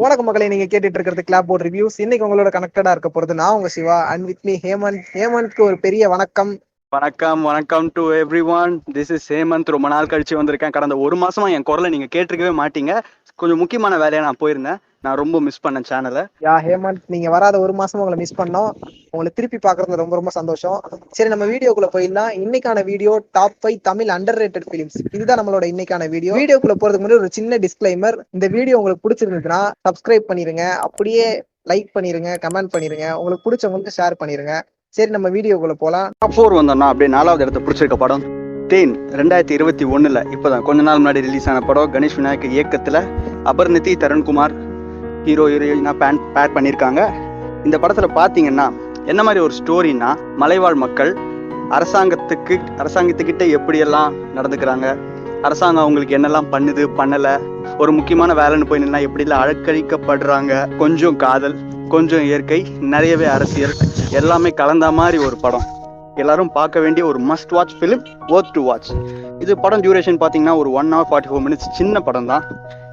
வணக்கம் மக்களை நீங்க கேட்டுட்டு இருக்கிறது கிளாப் போர்ட் ரிவ்யூஸ் இன்னைக்கு உங்களோட கனெக்டடா இருக்க போறது நான் உங்க Siva. And with me Hemanth. ஹேமந்த்க்கு ஒரு பெரிய வணக்கம். வணக்கம் வணக்கம் to everyone this is Hemanth. ரொம்ப நாள் கழிச்சு வந்திருக்கேன். கடந்த ஒரு மாசமா என் குரலை நீங்க கேட்டிருக்கவே மாட்டீங்க. கொஞ்சம் முக்கியமான வேலையா நான் போயிருந்தேன். நான் ரொம்ப மிஸ் பண்ணேன் சேனலை யா ஹேமந்த் நீங்க வராத ஒரு மாசம் உங்களை மிஸ் பண்ணோம். உங்களை திருப்பி பாக்குறது ரொம்ப ரொம்ப சந்தோஷம். சரி நம்ம வீடியோக்குள்ள போயிடலாம். இன்னைக்கான video top five Tamil underrated films இதுதான் நம்மளோட இன்னைக்கான வீடியோ. வீடியோக்குள்ள போறதுக்கு முன்னாடி ஒரு சின்ன டிஸ்க்ளைமர் இந்த வீடியோ உங்களுக்கு பிடிச்சிருந்ததுன்னா சப்ஸ்கிரைப் பண்ணிருங்க. அப்படியே லைக் பண்ணிருங்க கமெண்ட் பண்ணிருங்க. உங்களுக்கு பிடிச்சவங்களுக்கு ஷேர் பண்ணிருங்க. சரி நம்ம வீடியோக்குள்ள போலாம். டாப் ஃபோர் வந்தோம்னா அப்படியே நாலாவது இடத்த பிடிச்சிருக்க படம். தேன் ரெண்டாயிரத்தி இருபத்தி ஒண்ணுல இப்பதான் கொஞ்ச நாள் முன்னாடி ரிலீஸ் ஆன படம். கணேஷ் விநாயக் இயக்கத்துல அபர்நிதி தருண்குமார் ஹீரோ ஹீரோயினா பேன் பேர் பண்ணியிருக்காங்க இந்த படத்தில் பார்த்தீங்கன்னா என்ன மாதிரி ஒரு ஸ்டோரினா மலைவாழ் மக்கள் அரசாங்கத்துக்கு அரசாங்கத்துக்கிட்ட எப்படியெல்லாம் நடந்துக்கிறாங்க? அரசாங்கம் அவங்களுக்கு என்னெல்லாம் பண்ணுது பண்ணலை? ஒரு முக்கியமான வேலைன்னு போய் நின்னா எப்படிலாம் அழக்கழிக்கப்படுறாங்க கொஞ்சம் காதல் கொஞ்சம் இயற்கை நிறையவே அரசியல் எல்லாமே கலந்த மாதிரி ஒரு படம். எல்லாரும் பார்க்க வேண்டிய ஒரு must watch film worth to watch இது படம் டியூரேஷன் பார்த்தீங்கன்னா ஒரு one hour forty four minutes சின்ன படம் தான்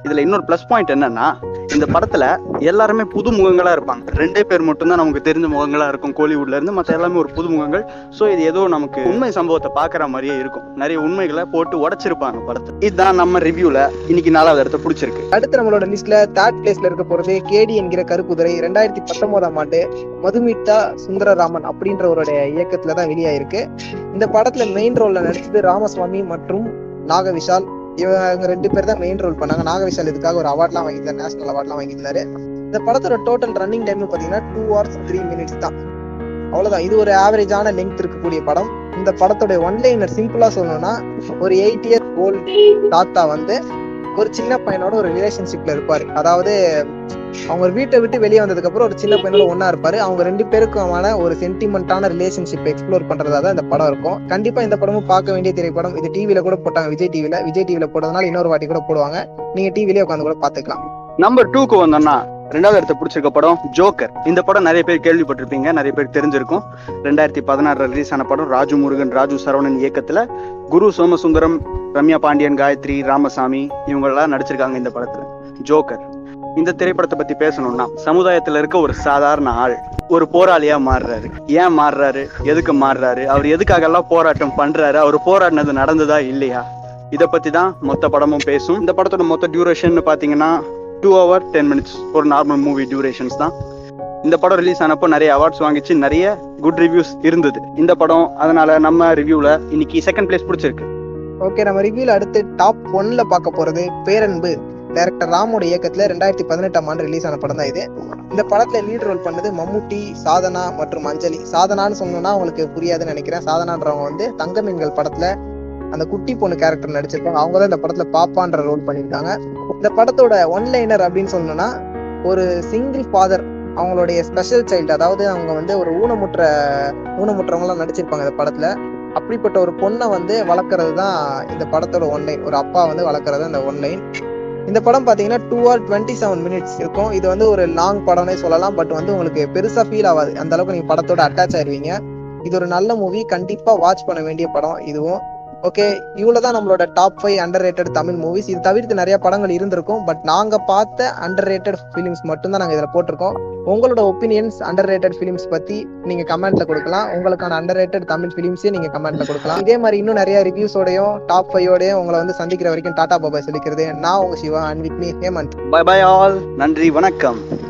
இதில் இன்னொரு ப்ளஸ் பாயிண்ட் என்னன்னா இந்த படத்துல எல்லாருமே புது முகங்களா இருப்பாங்க. ரெண்டே பேர் மட்டும்தான் நமக்கு தெரிஞ்ச முகங்களா இருக்கும் கோலிவுட்ல இருந்து மற்ற எல்லாமே ஒரு புது முகங்கள். ஸோ இது ஏதோ நமக்கு உண்மை சம்பவத்தை பார்க்குற மாதிரியே இருக்கும். நிறைய உண்மைகளை போட்டு உடைச்சிருப்பாங்க படத்தை இதுதான் நம்ம ரிவ்யூல இன்னைக்கு நாலாவது இடத்த பிடிச்சிருக்கு. அடுத்து நம்மளோட லிஸ்ட்ல தேர்ட் பிளேஸ்ல இருக்க போறது கேடி என்கிற கருக்குதிரை ரெண்டாயிரத்தி பத்தொன்பதாம் ஆண்டு மதுமிதா சுந்தரராமன் அப்படின்றவருடைய இயக்கத்துல தான் வெளியாயிருக்கு. இந்த படத்துல மெயின் ரோல்ல நடிச்சது ராமசுவாமி மற்றும் நாகவிஷால் இவங்க ரெண்டு பேர் தான் மெயின் ரோல் பண்ணாங்க. நாகவிசால் இதுக்காக ஒரு அவார்ட்லாம் வாங்கியிருந்தாரு. நேஷனல் அவார்ட்லாம் வாங்கியிருந்தாரு. இந்த படத்தோட டோட்டல் ரன்னிங் டைம் பாத்தீங்கன்னா டூ ஹவர்ஸ் த்ரீ மினிட்ஸ் தான். அவ்வளவுதான். இது ஒரு ஆவரேஜான லெங்க் இருக்கக்கூடிய படம். இந்த படத்தோட ஒன்லைனர் சிம்பிளா சொல்லணும்னா ஒரு எயிட் இயர் ஓல்டு தாத்தா வந்து ஒரு சின்ன பையனோட ஒரு ரிலேஷன்ஷிப்ல இருப்பாரு. அதாவது அவங்க வீட்டை விட்டு வெளியே வந்ததுக்கு அப்புறம் ஒரு சின்ன பையனோட ஒண்ணா இருப்பாரு. அவங்க ரெண்டு பேருக்குமான ஒரு சென்டிமெண்டான ரிலேஷன்ஷிப் எக்ஸ்ப்ளோர் பண்றதா தான் இந்த படம் இருக்கும். கண்டிப்பா இந்த படமும் பார்க்க வேண்டிய திரைப்படம். இது டிவில கூட போட்டாங்க விஜய் டிவில விஜய் டிவில போட்டதுனால இன்னொரு வாட்டி கூட போடுவாங்க. நீங்க டிவிலே உட்காந்து கூட பாத்துக்கலாம் நம்பர் டூக்கு வந்தோம்னா ரெண்டாவது இடத்த பிடிச்சிருக்க படம் ஜோக்கர். இந்த படம் நிறைய பேர் கேள்விப்பட்டிருப்பீங்க நிறைய பேர் தெரிஞ்சிருக்கும். ரெண்டாயிரத்தி பதினாறுல ரிலீஸ் ஆன படம் ராஜு முருகன் ராஜு சரவணன் இயக்கத்துல குரு சோமசுந்தரம் ரம்யா பாண்டியன் காயத்ரி ராமசாமி இவங்கெல்லாம் நடிச்சிருக்காங்க இந்த படத்துல. ஜோக்கர். இந்த திரைப்படத்தை பத்தி பேசணும்னா சமுதாயத்துல இருக்க ஒரு சாதாரண ஆள் ஒரு போராளியா மாறுறாரு. ஏன் மாறுறாரு? எதுக்கு மாறுறாரு? அவர் எதுக்காக எல்லாம் போராட்டம் பண்றாரு? அவர் போராடினது நடந்ததா இல்லையா? இதை பத்தி தான் மொத்த படமும் பேசும். இந்த படத்தோட மொத்த டியூரேஷன் பாத்தீங்கன்னா டூ ஹவர் டென் மினிட்ஸ் ஒரு நார்மல் மூவி டியூரேஷன்ஸ் தான். இந்த படம் ரிலீஸ் ஆனப்போ நிறைய அவார்ட்ஸ் வாங்கிச்சு நிறைய குட் ரிவ்யூஸ் இருந்தது. இந்த படம் அதனால நம்ம ரிவ்யூல இன்னைக்கு செகண்ட் பிளேஸ் பிடிச்சிருக்கு. ஓகே நம்ம ரிவ்யூல அடுத்து டாப் ஒன்ல பார்க்க போறது பேரன்பு. டைரக்டர் ராமோட இயக்கத்துல ரெண்டாயிரத்தி பதினெட்டாம் ஆண்டு ரிலீஸ் ஆன படம் தான் இது. இந்த படத்துல லீட் ரோல் பண்ணது மம்முட்டி சாதனா மற்றும் அஞ்சலி. சாதனான்னு சொன்னோம்னா அவங்களுக்கு புரியாதுன்னு நினைக்கிறேன். சாதனான்றவங்க வந்து தங்க மீன்கள் படத்துல அந்த குட்டி பொண்ணு கேரக்டர் நடிச்சிருப்பாங்க அவங்க தான் இந்த படத்துல பாப்பான்ற ரோல் பண்ணியிருக்காங்க. இந்த படத்தோட ஒன்லைனர் அப்படின்னு சொன்னோம்னா ஒரு சிங்கிள் ஃபாதர் அவங்களுடைய ஸ்பெஷல் சைல்டு அதாவது அவங்க வந்து ஒரு ஊனமுற்ற ஊனமுற்றவங்களாம் நடிச்சிருப்பாங்க இந்த படத்துல. அப்படிப்பட்ட ஒரு பொண்ணை வந்து வளர்க்கறது தான் இந்த படத்தோட ஒன்லைன் ஒரு அப்பா வந்து வளர்க்கறது அந்த ஒன்லைன் இந்த படம் பார்த்தீங்கன்னா two hour twenty seven minutes இருக்கும். இது வந்து ஒரு லாங் படம்னே சொல்லலாம் பட் வந்து உங்களுக்கு பெருசாக ஃபீல் ஆகாது. அந்த அளவுக்கு நீங்கள் படத்தோட அட்டாச் ஆயிருவீங்க. இது ஒரு நல்ல மூவி கண்டிப்பாக வாட்ச் பண்ண வேண்டிய படம் இதுவும். ஓகே இவ்வளவுதான் நம்மளோட top five underrated Tamil movies இது தவிர்த்து நிறைய படங்கள் இருந்திருக்கும் பட் நாங்க பார்த்த அண்டர் ரேட்டட் ஃபிலிம்ஸ் மட்டும்தான் நாங்கள் நாங்க போட்டிருக்கோம். உங்களோட ஒப்பீனியன்ஸ் அண்டர் ரேட்டட் ஃபிலிம்ஸ் பத்தி நீங்க கமெண்ட்ல கொடுக்கலாம். உங்களுக்கான அண்டர் ரேட்டட் தமிழ் ஃபிலிம்ஸே நீங்க கமெண்ட்ல கொடுக்கலாம். இதே மாதிரி இன்னும் நிறைய ரிவ்யூஸோடயும் டாப் ஃபைவோடையும் உங்களை வந்து சந்திக்கிற வரைக்கும் டாடா பாபாய் சொல்லிக்கிறது. நான் உங்க Siva and with me Hemant. Bye bye all நன்றி வணக்கம்.